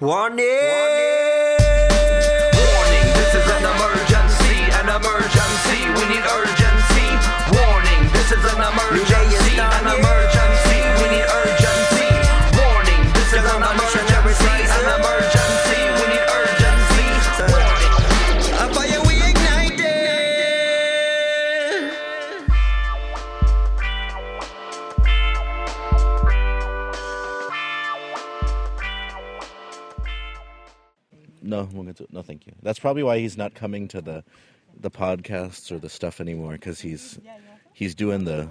Warning! Warning, this is an emergency, an emergency, we need urgency. Warning, this is an emergency, to, no, thank you. That's probably why he's not coming to the the podcasts or the stuff anymore because he's he's doing the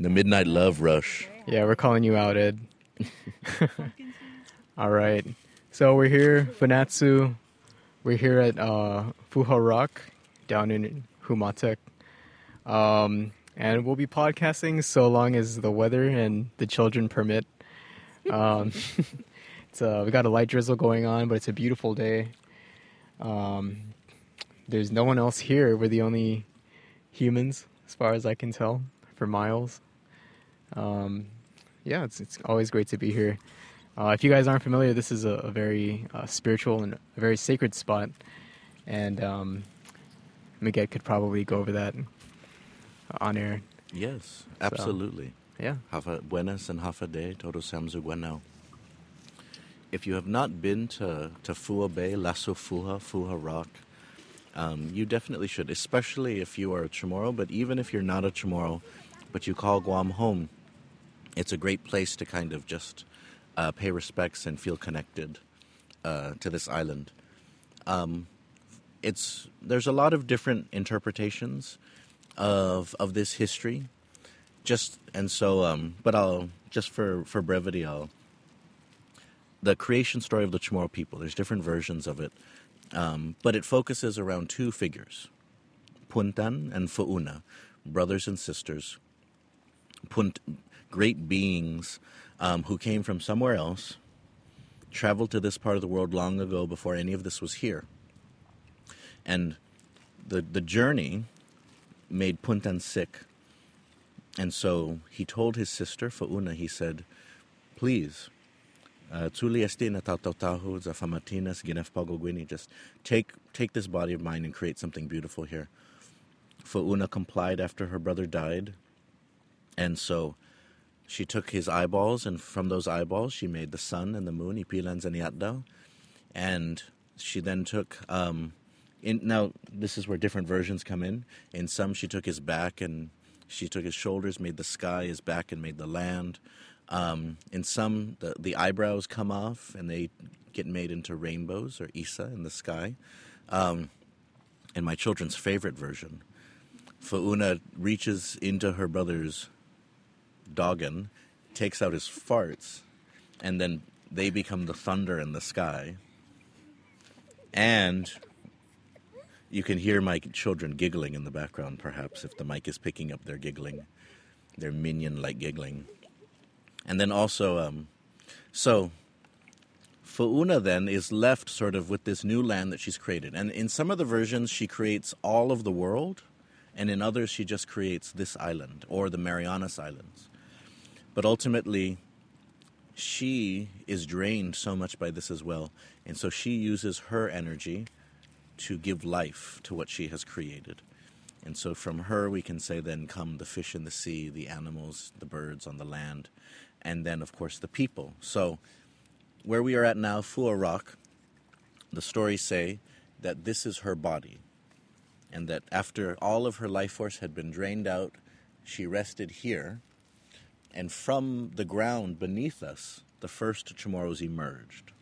the midnight love rush. Yeah, we're calling you out, Ed. All right. So we're here, Fanatsu. We're here at uh, Fuha Rock down in Humåtak. Um, and we'll be podcasting so long as the weather and the children permit. Um, uh, we got a light drizzle going on, but it's a beautiful day. Um, there's no one else here. We're the only humans, as far as I can tell, for miles. Um, yeah, it's it's always great to be here. Uh, if you guys aren't familiar, this is a, a very uh, spiritual and a very sacred spot, and um, Miguel could probably go over that on air. Yes, absolutely. Yeah, Hafa buenas and hafa de todo samzu bueno. If you have not been to to Fua Bay, Lasso Fuha, Fuha Rock, um, you definitely should, especially if you are a Chamorro. But even if you're not a Chamorro, but you call Guam home, it's a great place to kind of just uh, pay respects and feel connected uh, to this island. Um, it's there's a lot of different interpretations of of this history just and so um but i'll just for for brevity i'll the creation story of the chamorro people there's different versions of it um, but it focuses around two figures puntan and Fu'una, brothers and sisters Punt, great beings um, who came from somewhere else traveled to this part of the world long ago before any of this was here. And the the journey made puntan sick. And so he told his sister, Fu'una, he said, please, uh, estina tautautahu ginefpagogwini, just take, take this body of mine and create something beautiful here. Fu'una complied after her brother died. And so she took his eyeballs, and from those eyeballs, she made the sun and the moon, Ipilan Zaniatdao. And she then took, um, in, now this is where different versions come in. In some, she took his back and she took his shoulders, made the sky, his back, and made the land. Um, in some, the, the eyebrows come off and they get made into rainbows or Isa in the sky. Um, in my children's favorite version, Fu'una reaches into her brother's doggin, takes out his farts, and then they become the thunder in the sky. And you can hear my children giggling in the background, perhaps, if the mic is picking up their giggling, their minion like giggling. And then also, um, so Fu'una then is left sort of with this new land that she's created. And in some of the versions, she creates all of the world, and in others, she just creates this island or the Marianas Islands. But ultimately, she is drained so much by this as well. And so she uses her energy to give life to what she has created. And so from her, we can say then come the fish in the sea, the animals, the birds on the land, and then, of course, the people. So where we are at now, Fua Rock, the stories say that this is her body. And that after all of her life force had been drained out, she rested here. And from the ground beneath us, the first Chamorros emerged.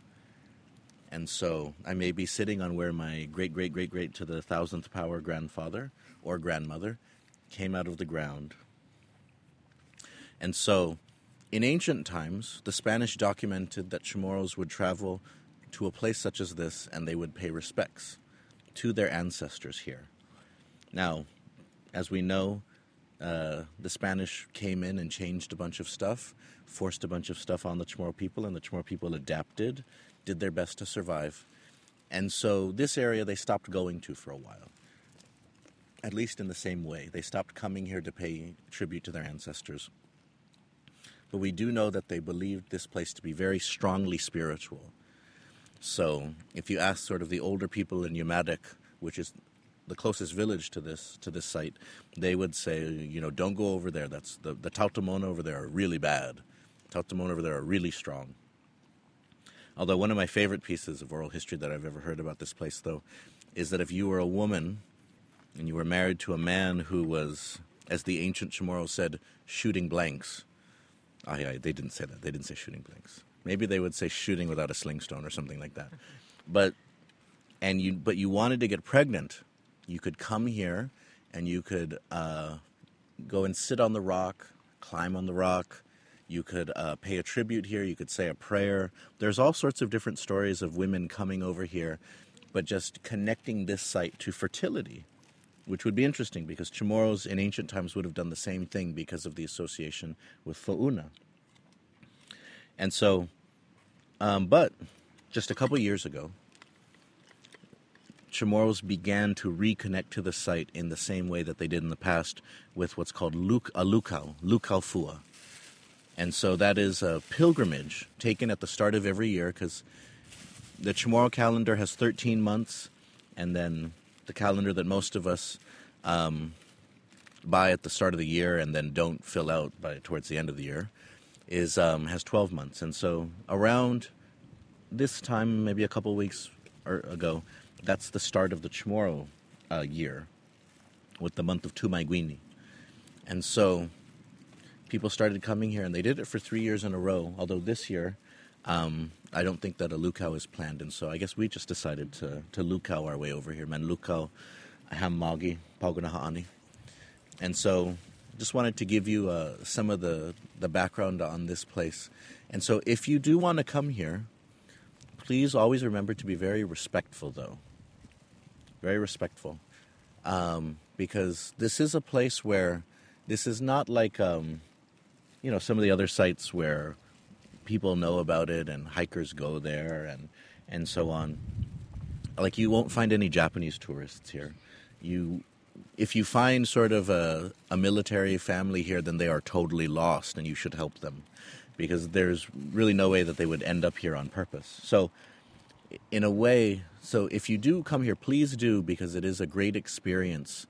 And so I may be sitting on where my great, great, great, great to the thousandth power grandfather or grandmother came out of the ground. And so in ancient times, the Spanish documented that Chamorros would travel to a place such as this and they would pay respects to their ancestors here. Now, as we know, uh, the Spanish came in and changed a bunch of stuff, forced a bunch of stuff on the Chamorro people, and the Chamorro people adapted did their best to survive. And so this area they stopped going to for a while. At least in the same way. They stopped coming here to pay tribute to their ancestors. But we do know that they believed this place to be very strongly spiritual. So if you ask sort of the older people in Umatac, which is the closest village to this to this site, they would say, you know, don't go over there. That's the the Tautamona over there are really bad. Tautamona over there are really strong. Although one of my favorite pieces of oral history that I've ever heard about this place, though, is that if you were a woman and you were married to a man who was, as the ancient Chamorro said, shooting blanks. Ah, yeah, they didn't say that. They didn't say shooting blanks. Maybe they would say shooting without a sling stone or something like that. But and you but you wanted to get pregnant, you could come here and you could uh, go and sit on the rock, climb on the rock. You could uh, pay a tribute here. You could say a prayer. There's all sorts of different stories of women coming over here, but just connecting this site to fertility, which would be interesting because Chamorros in ancient times would have done the same thing because of the association with Fu'una. And so, um, but just a couple years ago, Chamorros began to reconnect to the site in the same way that they did in the past with what's called Luk, a Lukau, Lukau Fua. And so that is a pilgrimage taken at the start of every year because the Chamorro calendar has 13 months, and then the calendar that most of us um, buy at the start of the year and then don't fill out by towards the end of the year is um, has 12 months. And so around this time, maybe a couple weeks or ago, that's the start of the Chamorro uh, year with the month of Tumaiguini. And so people started coming here, and they did it for three years in a row. Although this year, um, I don't think that a luau is planned, and so I guess we just decided to to luau our way over here. Man luau, ham magi, paugunaha'ani. And so just wanted to give you uh, some of the, the background on this place. And so if you do want to come here, please always remember to be very respectful, though. Very respectful. Um, because this is a place where this is not like, um, you know, some of the other sites where people know about it and hikers go there and, and so on. Like, you won't find any Japanese tourists here. You if you find sort of a, a military family here, then they are totally lost and you should help them because there's really no way that they would end up here on purpose. So, in a way, so if you do come here, please do because it is a great experience.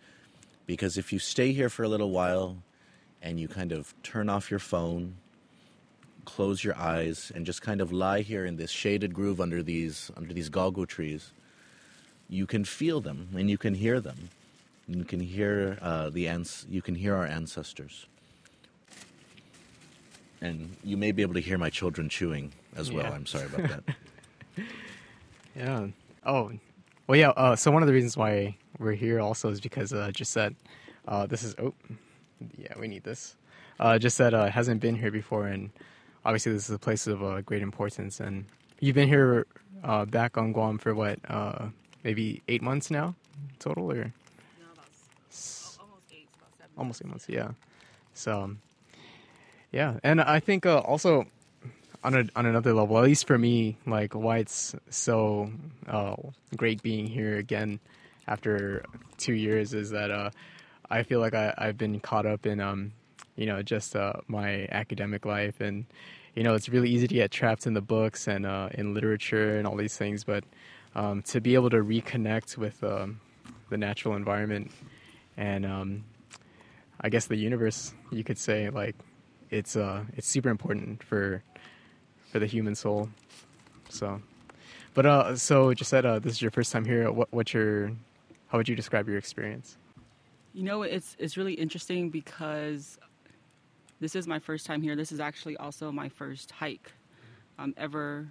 Because if you stay here for a little while and you kind of turn off your phone, close your eyes, and just kind of lie here in this shaded groove under these under these gagu trees, you can feel them and you can hear them. You can hear uh, the ans- You can hear our ancestors, and you may be able to hear my children chewing as well. Yeah. I'm sorry about that. Yeah. Oh, well, yeah. Uh, so one of the reasons why we're here also is because uh, just said uh, this is. Oh, yeah, we need this. Uh, just said uh, hasn't been here before, and obviously this is a place of uh, great importance. And you've been here uh, back on Guam for what? Uh, maybe eight months now, total, or No, about s- almost eight, about seven. almost eight months. Yeah. So, yeah, and I think uh, also on a, on another level, at least for me, like why it's so uh, great being here again after two years is that uh, I feel like I, I've been caught up in um, you know just uh, my academic life and you know it's really easy to get trapped in the books and uh, in literature and all these things, but um, to be able to reconnect with um, the natural environment and um, I guess the universe, you could say, like it's uh it's super important for for the human soul. So, but uh, so just said uh, this is your first time here. What what's your how would you describe your experience? You know, it's it's really interesting because this is my first time here. This is actually also my first hike um, ever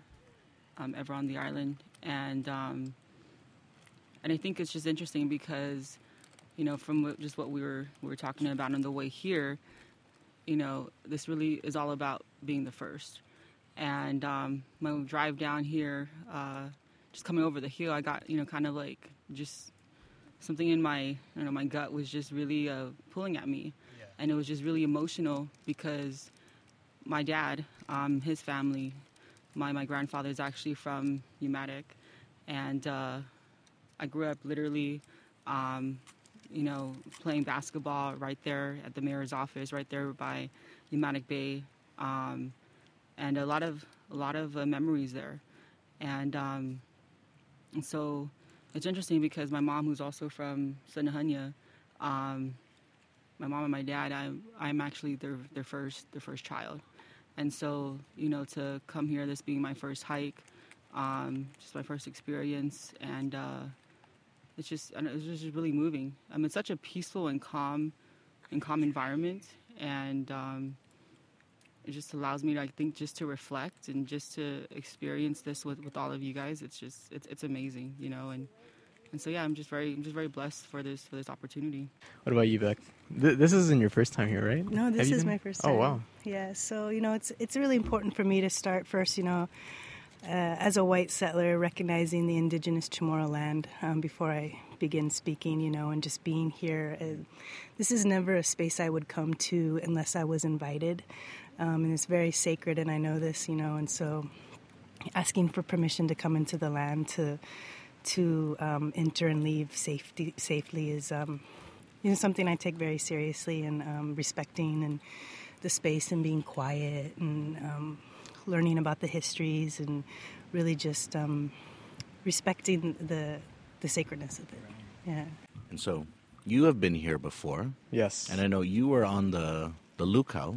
um, ever on the island, and um, and I think it's just interesting because you know from just what we were we were talking about on the way here, you know, this really is all about being the first. And um, my drive down here, uh, just coming over the hill, I got you know kind of like just something in my you know my gut was just really uh, pulling at me, and it was just really emotional because my dad, um, his family, my my grandfather is actually from Umatac, and uh, I grew up literally, um, you know, playing basketball right there at the mayor's office, right there by Umatac Bay, um, and a lot of a lot of uh, memories there, and um, and so it's interesting because my mom, who's also from Sanahanya, um, my mom and my dad, I'm I'm actually their their first their first child, and so you know to come here, this being my first hike, um, just my first experience, and uh, it's just it's just really moving. I mean, it's such a peaceful and calm and calm environment, and um, it just allows me to I think just to reflect and just to experience this with, with all of you guys. It's just it's it's amazing, you know, and and so yeah, I'm just very I'm just very blessed for this for this opportunity. What about you, Beck? Th- this isn't your first time here, right? No, this is been? my first time. Oh wow. Yeah, so you know, it's it's really important for me to start first. You know, uh, as a white settler, recognizing the indigenous Chamorro land um, before I begin speaking. You know, and just being here. Uh, this is never a space I would come to unless I was invited, um, and it's very sacred, and I know this. You know, and so asking for permission to come into the land to to um, enter and leave safety safely is um, you know something I take very seriously and um, respecting and the space and being quiet and um, learning about the histories and really just um, respecting the the sacredness of it. Yeah. And so you have been here before, Yes. and I know you were on the the luau,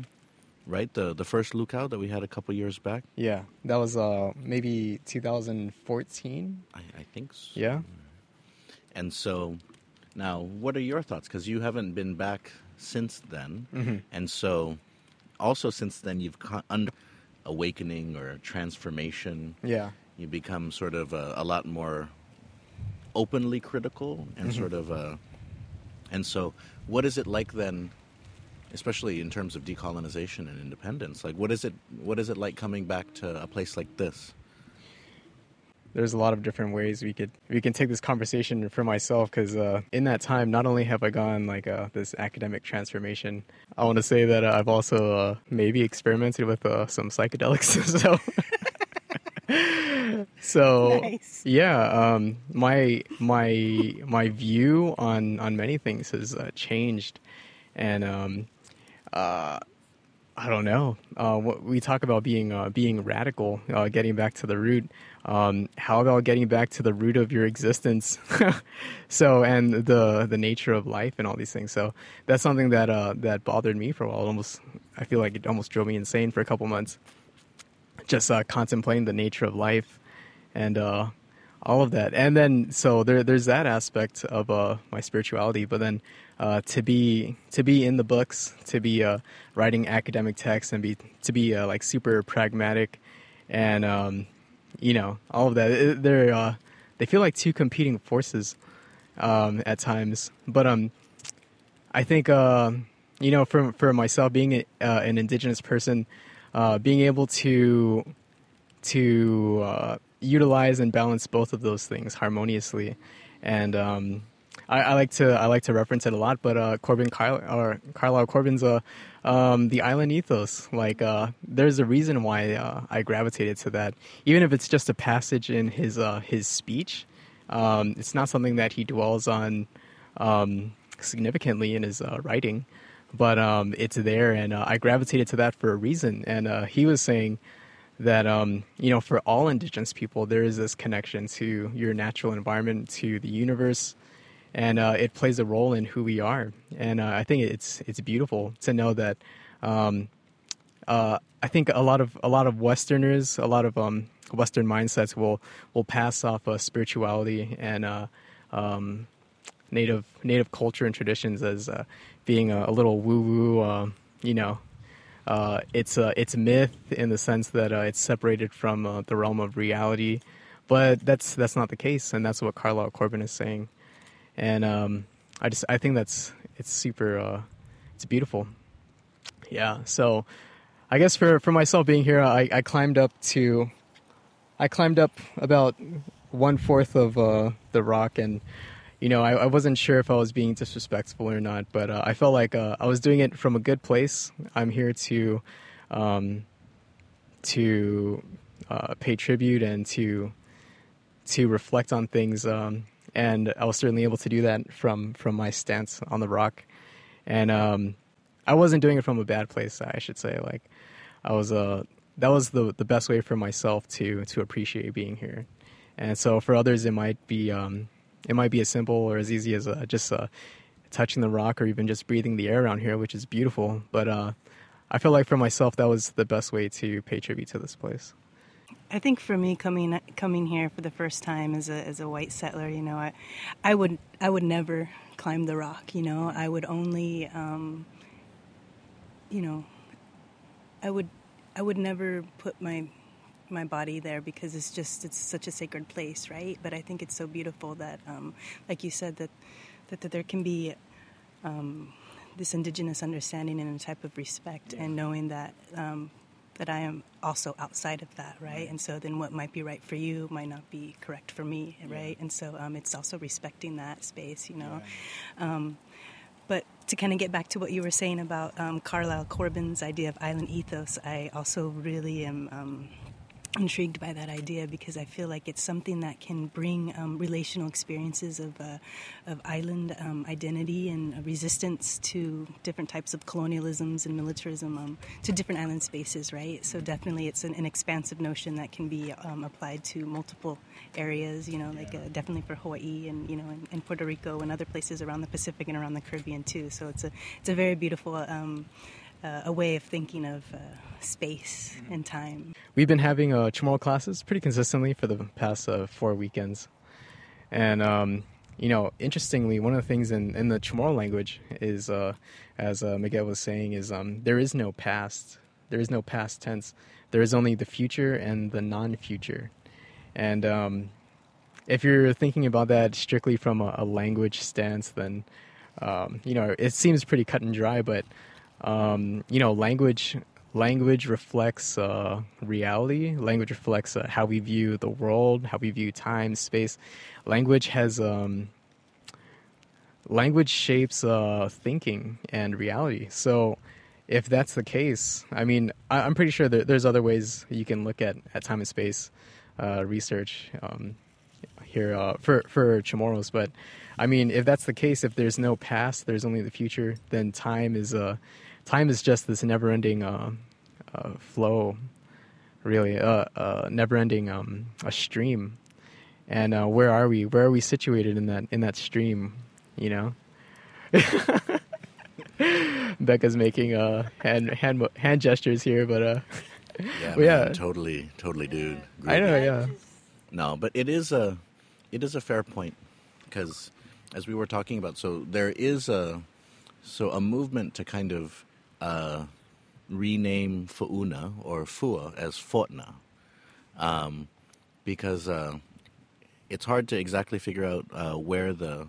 right? The the first luau that we had a couple years back. yeah, that was uh maybe 2014. I, I think so. Yeah. And so now, what are your thoughts? Because you haven't been back since then, Mm-hmm. and so also since then you've con- under awakening or transformation. Yeah. You become sort of a, a lot more openly critical and Mm-hmm. sort of uh and so what is it like then especially in terms of decolonization and independence like what is it what is it like coming back to a place like this? There's a lot of different ways we could we can take this conversation for myself because uh, in that time not only have i gone like uh, this academic transformation i want to say that uh, i've also uh, maybe experimented with uh, some psychedelics so. So Nice. yeah um, my my my view on on many things has uh, changed. And um, uh, I don't know. Uh, what we talk about being uh, being radical, uh, getting back to the root. Um, how about getting back to the root of your existence? so and the the nature of life and all these things. So that's something that uh, that bothered me for a while. Almost, I feel like it almost drove me insane for a couple months. Just uh, contemplating the nature of life and uh, all of that. And then so there there's that aspect of uh, my spirituality, but then uh, to be to be in the books, to be uh, writing academic texts, and be to be uh, like super pragmatic, and um, you know all of that. They're uh, they feel like two competing forces um, at times. But um, I think uh, you know for for myself being a, an indigenous person, being able to to utilize and balance both of those things harmoniously. And um, I, I like to I like to reference it a lot. But uh, Corbin Carl or Carlyle Corbin's uh, um, the island ethos. Like uh, there's a reason why uh, I gravitated to that, even if it's just a passage in his uh, his speech. Um, it's not something that he dwells on um, significantly in his uh, writing, but um, it's there, and uh, I gravitated to that for a reason. And uh, he was saying that um, you know, for all indigenous people, there is this connection to your natural environment, to the universe, and uh, it plays a role in who we are. And uh, I think it's it's beautiful to know that. Um, uh, I think a lot of a lot of Westerners, a lot of um, Western mindsets will will pass off spirituality and uh, um, native native culture and traditions as uh, being a, a little woo woo. Uh, you know, it's a it's myth in the sense that it's separated from the realm of reality, but that's that's not the case, and that's what Carlyle Corbin is saying. And um, I just I think that's it's super uh, it's beautiful. Yeah, so I guess for for myself being here, I, I climbed up to I climbed up about one fourth of uh, the rock, and you know I, I wasn't sure if I was being disrespectful or not, but uh, I felt like uh, I was doing it from a good place. I'm here to um, to uh, pay tribute and to to reflect on things, um, and I was certainly able to do that from from my stance on the rock, and um, I wasn't doing it from a bad place. I should say, like I was uh, that was the the best way for myself to to appreciate being here. And so for others, it might be um, it might be as simple or as easy as uh, just uh, touching the rock or even just breathing the air around here, which is beautiful. But uh, I feel like for myself, that was the best way to pay tribute to this place. I think for me coming coming here for the first time as a as a white settler, you know, I I would I would never climb the rock. You know, I would only, um, you know, I would I would never put my my body there because it's just it's such a sacred place, right? But I think it's so beautiful that, um, like you said, that that, that there can be. Um, this indigenous understanding and a type of respect, and knowing that um, that I am also outside of that, right? And so then what might be right for you might not be correct for me, right? And so um, it's also respecting that space, you know. Um, but to kind of get back to what you were saying about um, Carlyle Corbin's idea of island ethos, I also really am um, intrigued by that idea because I feel like it's something that can bring um, relational experiences of, uh, of island um, identity and resistance to different types of colonialisms and militarism um, to different island spaces, right? So definitely it's an, an expansive notion that can be um, applied to multiple areas, you know, like uh, definitely for Hawaii and, you know, and, and, Puerto Rico and other places around the Pacific and around the Caribbean too. So it's a, it's a very beautiful um, uh, a way of thinking of uh, space and time. We've been having uh, Chamorro classes pretty consistently for the past uh, four weekends. And, um, you know, interestingly, one of the things in, in the Chamorro language is, uh, as uh, Miguel was saying, is um, there is no past. There is no past tense. There is only the future and the non future. And um, if you're thinking about that strictly from a, a language stance, then, um, you know, it seems pretty cut and dry, but um, you know, language language reflects uh, reality. Language reflects uh, how we view the world, how we view time, space. Language has um, language shapes uh, thinking and reality. So, if that's the case, I mean, I, am pretty sure there's other ways you can look at, at time and space uh, research um, here uh, for for Chamorros. But I mean, if that's the case, if there's no past, there's only the future, then time is a uh, time is just this never-ending uh, uh, flow, really, uh, uh never-ending um, a stream. And uh, where are we? Where are we situated in that in that stream? You know. Becca's making uh, hand hand hand gestures here, but uh, yeah, man, yeah, totally, totally, dude. I know, yeah. No, but it is a it is a fair point because as we were talking about, so there is a so a movement to kind of uh, rename Fu'una or Fua as Fortna. Um, because uh, it's hard to exactly figure out uh, where the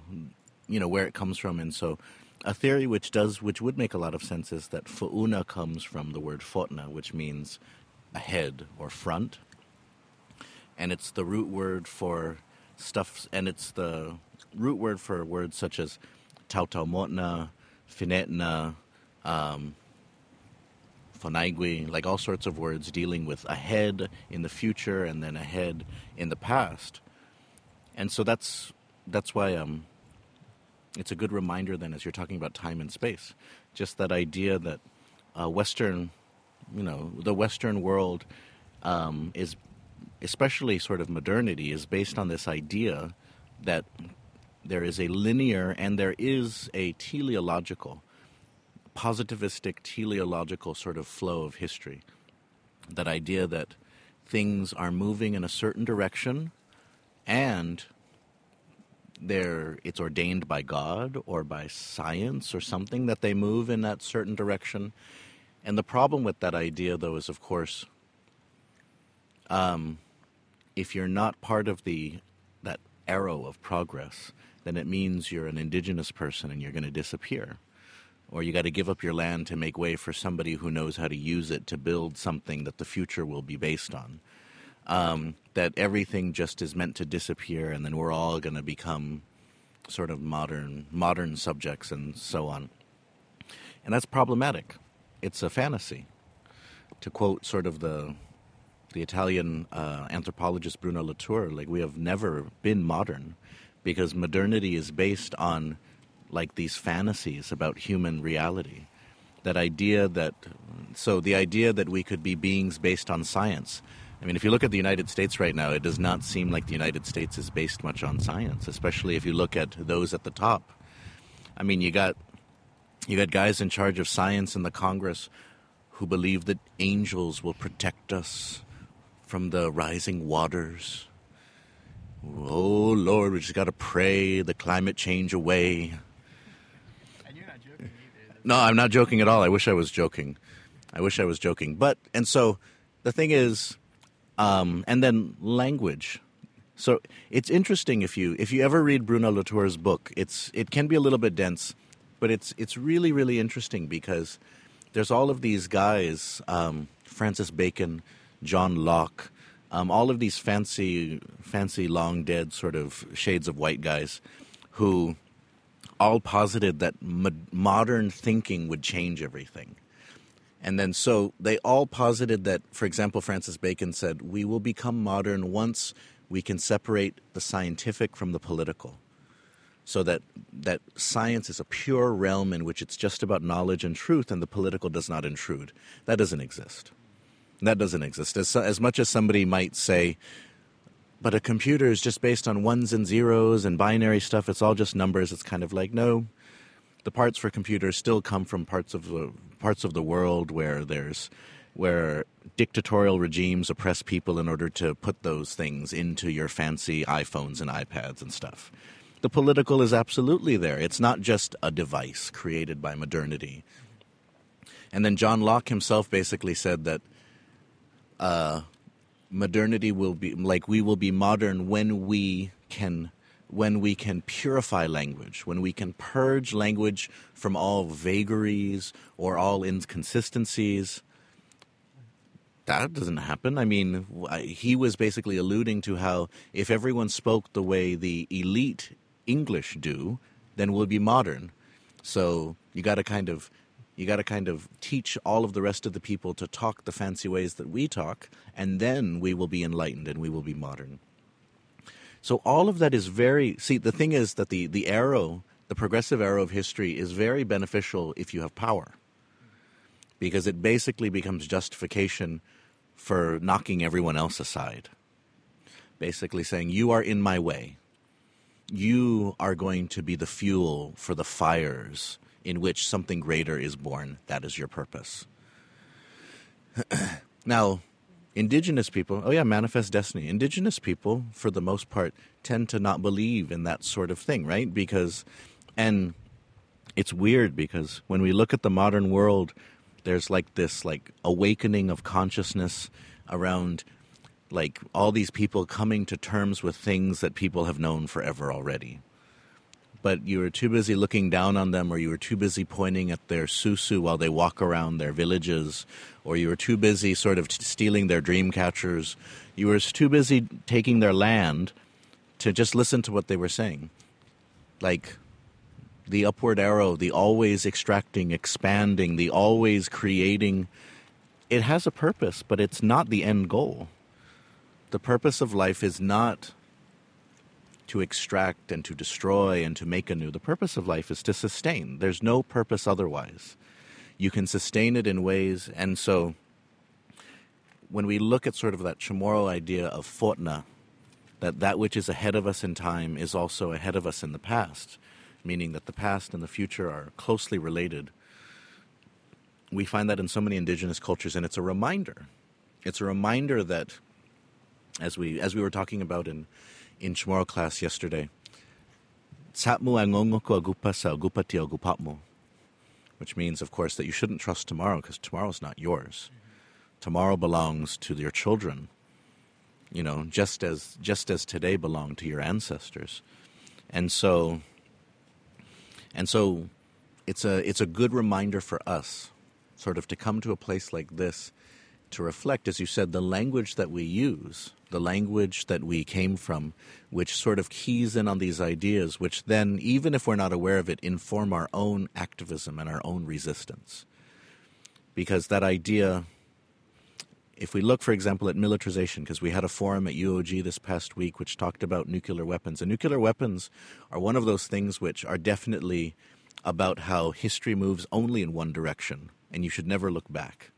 you know where it comes from, and so a theory which does which would make a lot of sense is that Fu'una comes from the word Fortna, which means ahead or front, and it's the root word for stuff, and it's the root word for words such as Tautaumotna, Finetna, um, like all sorts of words dealing with ahead in the future and then ahead in the past. And so that's that's why um, it's a good reminder then as you're talking about time and space, just that idea that uh, Western, you know, the Western world um, is, especially sort of modernity, is based on this idea that there is a linear and there is a teleological positivistic teleological sort of flow of history. That idea that things are moving in a certain direction and they're, it's ordained by God or by science or something that they move in that certain direction. And the problem with that idea, though, is of course, um, if you're not part of the that arrow of progress, then it means you're an indigenous person and you're going to disappear or you got to give up your land to make way for somebody who knows how to use it to build something that the future will be based on. Um, that everything just is meant to disappear, and then we're all going to become sort of modern modern subjects and so on. And that's problematic. It's a fantasy. To quote sort of the the Italian uh, anthropologist Bruno Latour, like we have never been modern because modernity is based on like these fantasies about human reality that idea that so the idea that we could be beings based on science. I mean, if you look at the United States right now, it does not seem like the United States is based much on science, especially if you look at those at the top. I mean, you got you got guys in charge of science in the Congress who believe that angels will protect us from the rising waters. Oh Lord, we just got to pray the climate change away. And you're not joking either. No, I'm not joking at all. I wish I was joking. I wish I was joking. But and so the thing is, um, and then language. So it's interesting if you if you ever read Bruno Latour's book. It's it can be a little bit dense, but it's it's really really interesting because there's all of these guys, um, Francis Bacon, John Locke, um, all of these fancy fancy long dead sort of shades of white guys, who all posited that mo- modern thinking would change everything. And then so they all posited that, for example, Francis Bacon said, we will become modern once we can separate the scientific from the political. So that, that science is a pure realm in which it's just about knowledge and truth and the political does not intrude. That doesn't exist. That doesn't exist. As, as much as somebody might say, but a computer is just based on ones and zeros and binary stuff, it's all just numbers. It's kind of like, no, the parts for computers still come from parts of the parts of the world where there's where dictatorial regimes oppress people in order to put those things into your fancy iPhones and iPads and stuff. The political is absolutely there. It's not just a device created by modernity. And then John Locke himself basically said that uh, modernity will be like we will be modern when we can when we can purify language, when we can purge language from all vagaries or all inconsistencies. That doesn't happen. I mean, he was basically alluding to how if everyone spoke the way the elite English do, then we'll be modern. So you got to kind of you got to kind of teach all of the rest of the people to talk the fancy ways that we talk, and then we will be enlightened and we will be modern. So all of that is very see the thing is that the the arrow, the progressive arrow of history is very beneficial if you have power. Because it basically becomes justification for knocking everyone else aside. Basically saying you are in my way. You are going to be the fuel for the fires in which something greater is born. That is your purpose. now, indigenous people, oh yeah, manifest destiny. Indigenous people, for the most part, tend to not believe in that sort of thing, right? Because, and it's weird because when we look at the modern world, there's like this like awakening of consciousness around like all these people coming to terms with things that people have known forever already but you were too busy looking down on them, or you were too busy pointing at their susu while they walk around their villages, or you were too busy sort of t- stealing their dream catchers. You were too busy taking their land to just listen to what they were saying. Like the upward arrow, the always extracting, expanding, the always creating. It has a purpose, but it's not the end goal. The purpose of life is not to extract and to destroy and to make anew. The purpose of life is to sustain. There's no purpose otherwise. You can sustain it in ways, and so when we look at sort of that Chamorro idea of fortna, that that which is ahead of us in time is also ahead of us in the past, meaning that the past and the future are closely related. We find that in so many indigenous cultures, and it's a reminder. It's a reminder that, as we as we were talking about in in Chamorro class yesterday, "Tsatmu angongo ko agupa sa agupa ti which means, of course, that you shouldn't trust tomorrow because tomorrow's not yours. Tomorrow belongs to your children. You know, just as just as today belonged to your ancestors, and so and so it's a it's a good reminder for us, sort of to come to a place like this to reflect, as you said, the language that we use, the language that we came from, which sort of keys in on these ideas, which then, even if we're not aware of it, inform our own activism and our own resistance. Because that idea, if we look, for example, at militarization, because we had a forum at UOG this past week which talked about nuclear weapons, and nuclear weapons are one of those things which are definitely about how history moves only in one direction and you should never look back.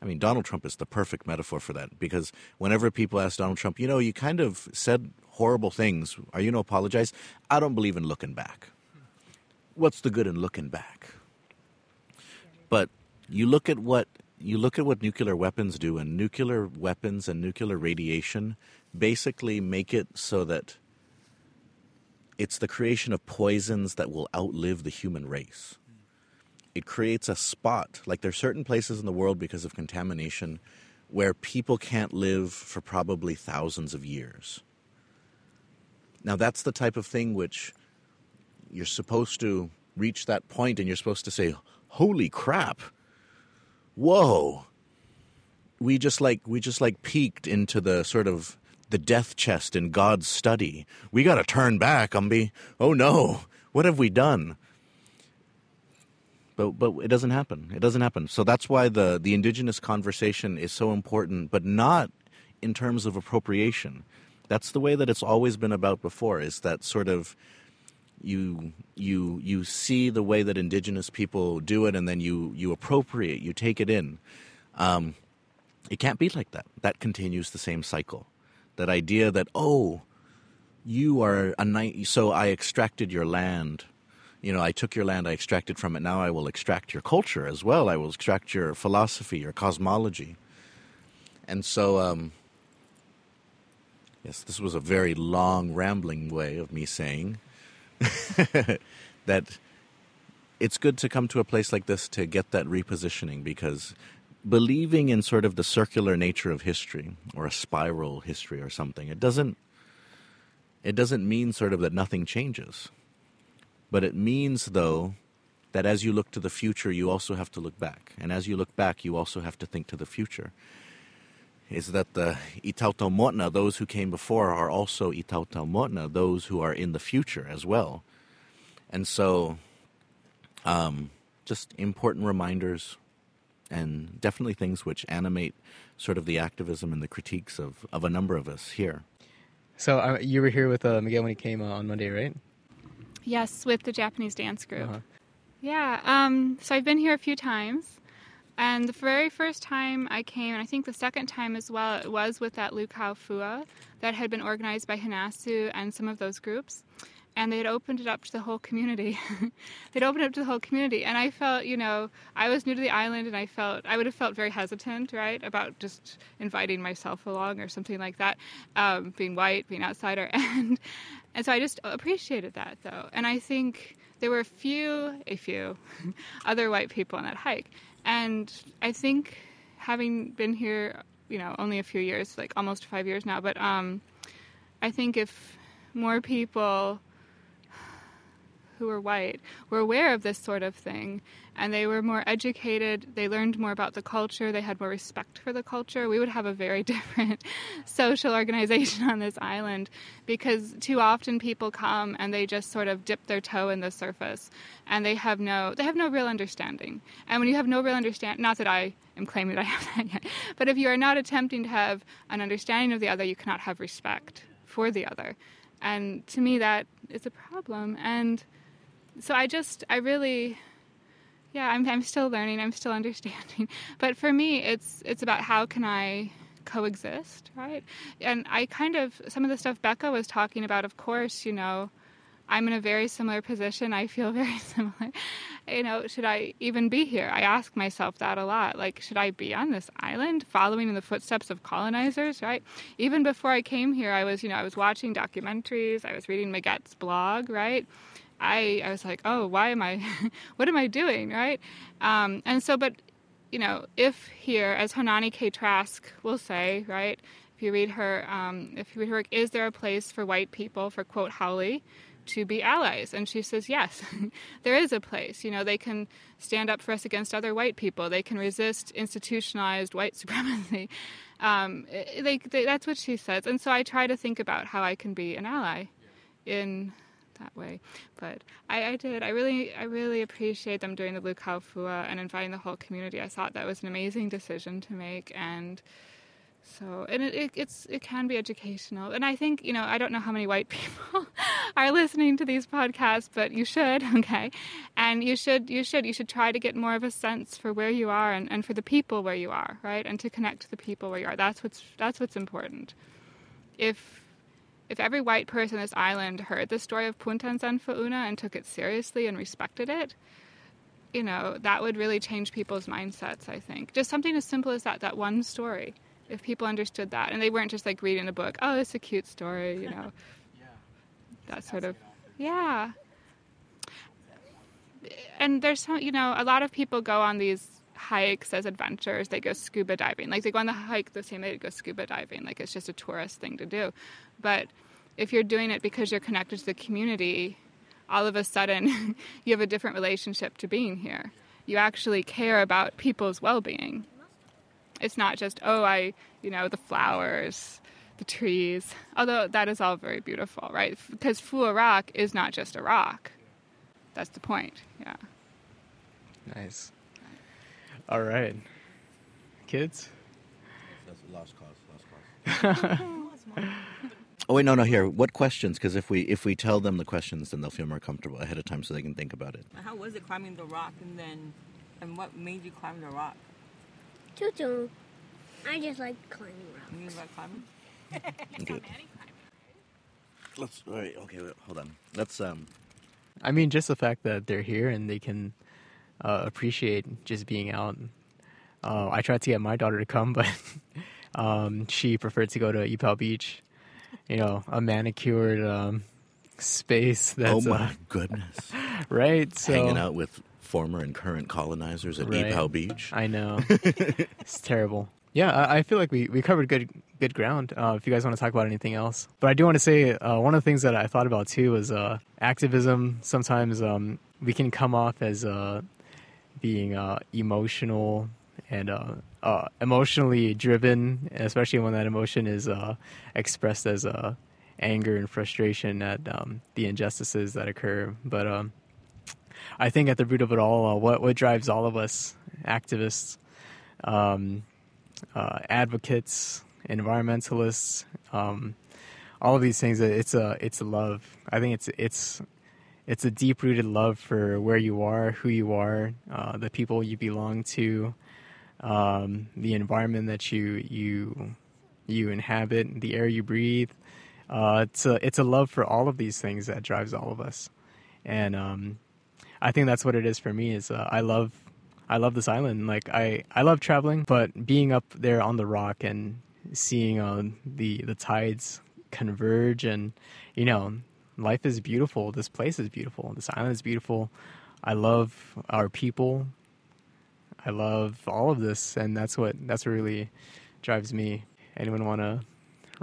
I mean, Donald Trump is the perfect metaphor for that because whenever people ask Donald Trump, you know, you kind of said horrible things. Are you going to apologize? I don't believe in looking back. What's the good in looking back? But you look at what you look at what nuclear weapons do, and nuclear weapons and nuclear radiation basically make it so that it's the creation of poisons that will outlive the human race. It creates a spot, like there's certain places in the world because of contamination where people can't live for probably thousands of years. Now, that's the type of thing which you're supposed to reach that point and you're supposed to say, Holy crap! Whoa! We just like we just like peeked into the sort of the death chest in God's study. We got to turn back, Umbi. Oh no, what have we done? But but it doesn't happen. It doesn't happen. So that's why the the indigenous conversation is so important, but not in terms of appropriation. That's the way that it's always been about before. Is that sort of you you you see the way that indigenous people do it, and then you you appropriate, you take it in. Um, it can't be like that. That continues the same cycle. That idea that oh, you are a night, so I extracted your land. You know, I took your land, I extracted from it. Now I will extract your culture as well. I will extract your philosophy, your cosmology. And so, um, yes, this was a very long, rambling way of me saying that it's good to come to a place like this to get that repositioning because believing in sort of the circular nature of history or a spiral history or something it doesn't it doesn't mean sort of that nothing changes but it means though that as you look to the future you also have to look back and as you look back you also have to think to the future is that the Itautau Motna, those who came before, are also Itautau Motna, those who are in the future as well. And so, um, just important reminders and definitely things which animate sort of the activism and the critiques of, of a number of us here. So uh, you were here with uh, Miguel when he came uh, on Monday, right? Yes, with the Japanese dance group. Uh-huh. Yeah, um, so I've been here a few times. And the very first time I came, and I think the second time as well, it was with that Lukau Fua that had been organized by Hinasu and some of those groups. And they had opened it up to the whole community. They'd opened it up to the whole community. And I felt, you know, I was new to the island and I felt, I would have felt very hesitant, right, about just inviting myself along or something like that, um, being white, being outsider. And, and so I just appreciated that, though. And I think there were a few, a few other white people on that hike. And I think having been here, you know, only a few years, like almost five years now, but um, I think if more people who were white were aware of this sort of thing and they were more educated, they learned more about the culture, they had more respect for the culture, we would have a very different social organization on this island because too often people come and they just sort of dip their toe in the surface and they have no they have no real understanding. And when you have no real understand not that I am claiming that I have that yet, but if you are not attempting to have an understanding of the other, you cannot have respect for the other. And to me that is a problem and so I just I really yeah, I'm I'm still learning, I'm still understanding. But for me it's it's about how can I coexist, right? And I kind of some of the stuff Becca was talking about, of course, you know, I'm in a very similar position. I feel very similar. You know, should I even be here? I ask myself that a lot. Like, should I be on this island following in the footsteps of colonizers, right? Even before I came here, I was, you know, I was watching documentaries, I was reading Maguette's blog, right? I, I was like, oh, why am I, what am I doing, right? Um, and so, but, you know, if here, as Haunani-Kay Trask will say, right, if you read her, um, if you read her work, is there a place for white people, for quote, Haole, to be allies? And she says, yes, there is a place. You know, they can stand up for us against other white people. They can resist institutionalized white supremacy. Um, they, they, that's what she says. And so I try to think about how I can be an ally in that way. But I, I did. I really, I really appreciate them doing the Blue Cow Fua and inviting the whole community. I thought that was an amazing decision to make, and So, and it, it it's it can be educational, and I think you know I don't know how many white people are listening to these podcasts, but you should, okay, and you should you should you should try to get more of a sense for where you are and, and for the people where you are, right, and to connect to the people where you are. That's what's that's what's important. If if every white person on this island heard the story of Punta Fa'una and took it seriously and respected it, you know, that would really change people's mindsets, I think. Just something as simple as that, that one story. If people understood that and they weren't just like reading a book, oh, it's a cute story, you know. yeah. That sort of, yeah. And there's some, you know, a lot of people go on these hikes as adventures. They go scuba diving. Like they go on the hike the same way they go scuba diving. Like it's just a tourist thing to do. But if you're doing it because you're connected to the community, all of a sudden you have a different relationship to being here. You actually care about people's well being. It's not just, oh, I, you know, the flowers, the trees, although that is all very beautiful, right? Because Fua Rock is not just a rock. That's the point, yeah. Nice. All right. Kids? That's lost cause. Lost cause. oh wait, no, no. Here, what questions? Because if we if we tell them the questions, then they'll feel more comfortable ahead of time, so they can think about it. How was it climbing the rock, and then, and what made you climb the rock? Tutu. I just like climbing rocks. You like climbing? Okay. Let's. All right. Okay. Wait, hold on. Let's. Um. I mean, just the fact that they're here and they can uh, appreciate just being out. Uh, I tried to get my daughter to come, but um, she preferred to go to Ypao Beach. You know, a manicured um, space. That's oh uh, my goodness! right. So Hanging out with former and current colonizers at Right. Ypao Beach. I know. it's terrible. Yeah, I, I feel like we, we covered good good ground. Uh, if you guys want to talk about anything else, but I do want to say uh, one of the things that I thought about too is uh, activism. Sometimes um, we can come off as uh, being uh, emotional and uh, uh, emotionally driven, especially when that emotion is uh, expressed as uh, anger and frustration at um, the injustices that occur. But um, I think at the root of it all, uh, what what drives all of us activists, um, advocates, environmentalists, um, all of these things. It's a it's love. I think it's it's it's a deep rooted love for where you are, who you are, uh, the people you belong to, um, the environment that you you you inhabit, the air you breathe. Uh, it's a it's a love for all of these things that drives all of us, and um, I think that's what it is for me. Is uh, I love I love this island. Like I I love traveling, but being up there on the rock and seeing uh, the the tides converge and you know life is beautiful. This place is beautiful. This island is beautiful. I love our people. I love all of this, and that's what that's what really drives me. Anyone want to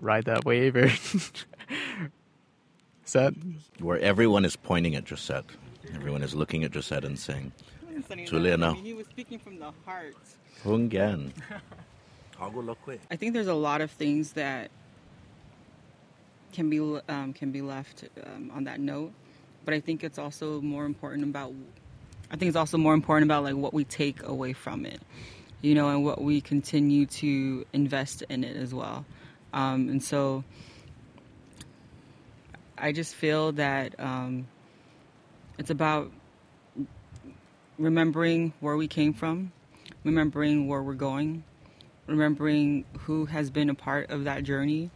ride that wave or set? Where everyone is pointing at Josette. Everyone is looking at Josette and saying, Julia, no. He was speaking from the heart. Hungen. I think there's a lot of things that can be um, can be left um, on that note, but I think it's also more important about. I think it's also more important about like what we take away from it, you know, and what we continue to invest in it as well. Um, and so, I just feel that um, it's about remembering where we came from, remembering where we're going, remembering who has been a part of that journey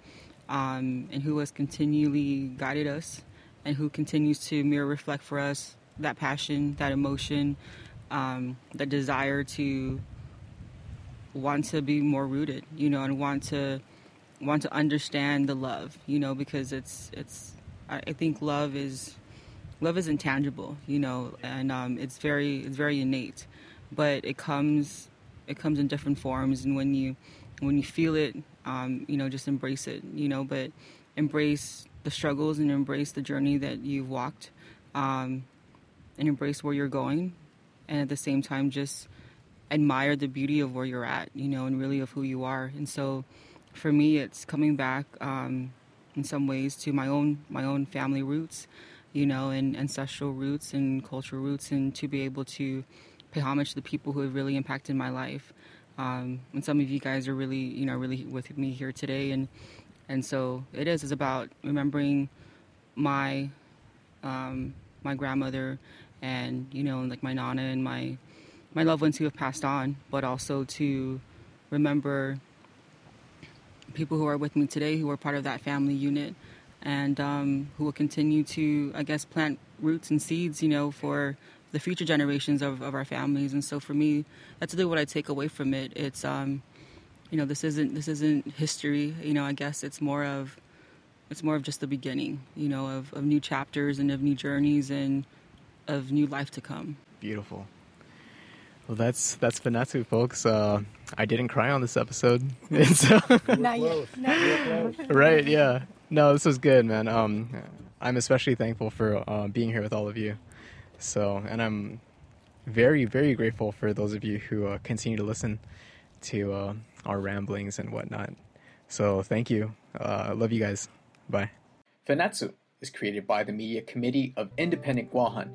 um, and who has continually guided us and who continues to mirror reflect for us that passion, that emotion, um, the desire to want to be more rooted, you know, and want to want to understand the love, you know, because it's it's I think love is love is intangible, you know, and um, it's very it's very innate, but it comes it comes in different forms, and when you when you feel it, um, you know, just embrace it, you know, but embrace the struggles and embrace the journey that you've walked, um, and embrace where you're going, and at the same time just admire the beauty of where you're at, you know, and really of who you are. And so, for me, it's coming back um, in some ways to my own my own family roots, you know, and ancestral roots and cultural roots, and to be able to pay homage to the people who have really impacted my life. Um, and some of you guys are really, you know, really with me here today, and and so it is. It's about remembering my um, my grandmother, and you know, like my nana and my my loved ones who have passed on, but also to remember people who are with me today who are part of that family unit and um, who will continue to, I guess, plant roots and seeds, you know, for the future generations of, of our families. And so for me, that's really what I take away from it. It's, um, you know, this isn't this isn't history. You know, I guess it's more of it's more of just the beginning. You know, of, of new chapters and of new journeys and of new life to come. Beautiful. Well, that's that's Fanachu, folks. Uh, I didn't cry on this episode. It's, Not yet. Not yet. right? Yeah. No, this was good, man. Um, I'm especially thankful for uh, being here with all of you. So, and I'm very, very grateful for those of you who uh, continue to listen to uh, our ramblings and whatnot. So, thank you. Uh, love you guys. Bye. Fanachu is created by the Media Committee of Independent Guahan.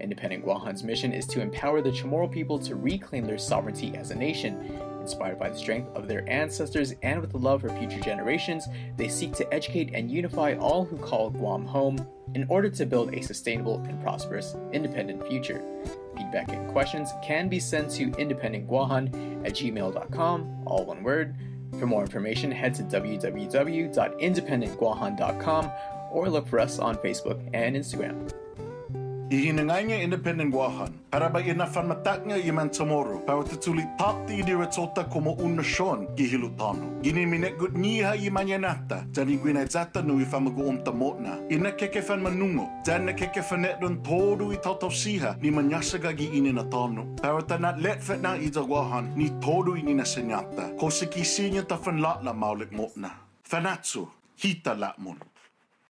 Independent Guahan's mission is to empower the Chamorro people to reclaim their sovereignty as a nation. Inspired by the strength of their ancestors and with the love for future generations, they seek to educate and unify all who call Guam home in order to build a sustainable and prosperous independent future. Feedback and questions can be sent to independentguahan at gmail.com, all one word. For more information, head to www.independentguahan.com or look for us on Facebook and Instagram. Ihinanganya independent wahan. Para ba inafanmatagnya iman tomorrow. Para tutuli tati diretsota como un nation gihilutano. Gini minegut niha imanyanata. Jani gwinezata nui famagu omtamotna. Ina kekefan manungo. Jan na kekefanetron todu itotosiha ni manyasaga gi ininatano. Para tanat letfet na idagwahan ni todu ininasenyata. Kosikisinya tafan latla maulik motna. Fanatsu. Hita latmun.